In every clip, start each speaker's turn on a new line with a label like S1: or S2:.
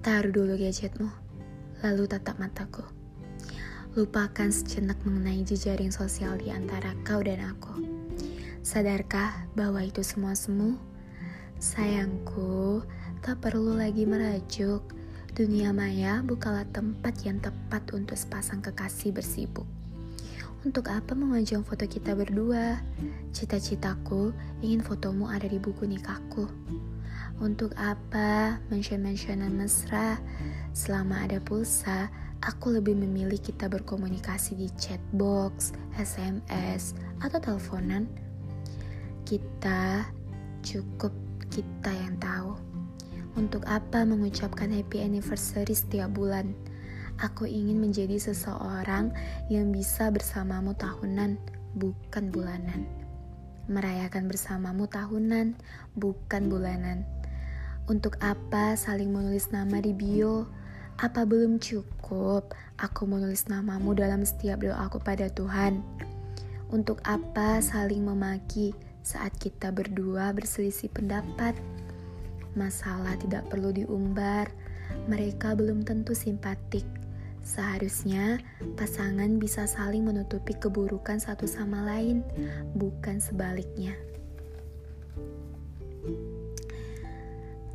S1: Taruh dulu gadgetmu, lalu tatap mataku. Lupakan sejenak mengenai jejaring sosial di antara kau dan aku. Sadarkah bahwa itu semua semu? Sayangku, tak perlu lagi merajuk. Dunia maya bukanlah tempat yang tepat untuk sepasang kekasih bersibuk. Untuk apa memajang foto kita berdua? Cita-citaku ingin fotomu ada di buku nikahku. Untuk apa mention-mentionan mesra? Selama ada pulsa, aku lebih memilih kita berkomunikasi di chatbox, SMS, atau teleponan. Kita cukup kita yang tahu. Untuk apa mengucapkan happy anniversary setiap bulan? Aku ingin menjadi seseorang yang bisa bersamamu tahunan, bukan bulanan. Merayakan bersamamu tahunan, bukan bulanan untuk apa saling menulis nama di bio? Apa belum cukup aku menulis namamu dalam setiap doaku pada Tuhan? Untuk apa saling memaki saat kita berdua berselisih pendapat? Masalah tidak perlu diumbar, mereka belum tentu simpatik. Seharusnya pasangan bisa saling menutupi keburukan satu sama lain, bukan sebaliknya.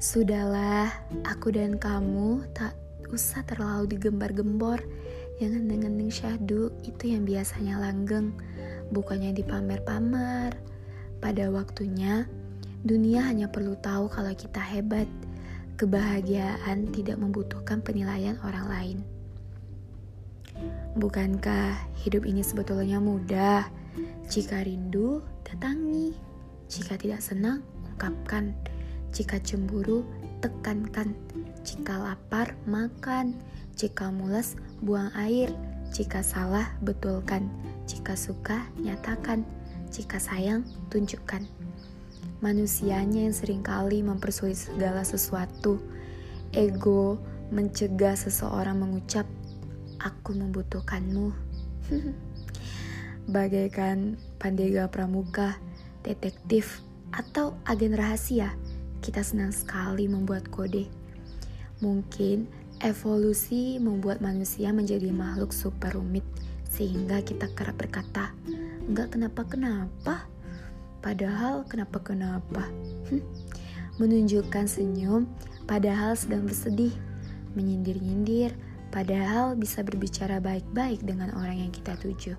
S1: Sudahlah, aku dan kamu tak usah terlalu digembar-gembor. Yang ngendeng-ngendeng syahdu itu yang biasanya langgeng, bukannya dipamer-pamer. Pada waktunya, dunia hanya perlu tahu kalau kita hebat. Kebahagiaan tidak membutuhkan penilaian orang lain. Bukankah hidup ini sebetulnya mudah? Jika rindu, datangi. Jika tidak senang, ungkapkan. Jika cemburu, tekankan. Jika lapar, makan. Jika mules, buang air. Jika salah, betulkan. Jika suka, nyatakan. Jika sayang, tunjukkan. Manusianya yang sering kali mempersulit segala sesuatu. Ego mencegah seseorang mengucap, "Aku membutuhkanmu." Bagaikan Pandega Pramuka, detektif, atau agen rahasia kita senang sekali membuat kode. Mungkin evolusi membuat manusia menjadi makhluk super rumit sehingga kita kerap berkata, "Enggak kenapa-kenapa." Padahal kenapa-kenapa? Hm? Menunjukkan senyum padahal sedang bersedih, menyindir-nyindir padahal bisa berbicara baik-baik dengan orang yang kita tuju.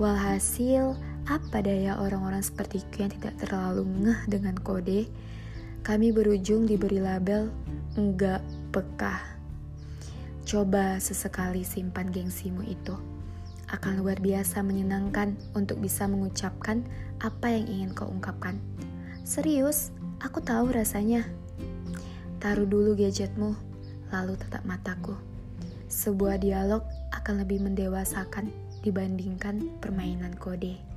S1: Walhasil, apa daya orang-orang sepertiku yang tidak terlalu ngeh dengan kode? Kami berujung diberi label enggak peka. Coba sesekali simpan gengsimu itu. Akan luar biasa menyenangkan untuk bisa mengucapkan apa yang ingin kau ungkapkan. Serius, aku tahu rasanya. Taruh dulu gadgetmu, lalu tetap mataku. Sebuah dialog akan lebih mendewasakan dibandingkan permainan kode.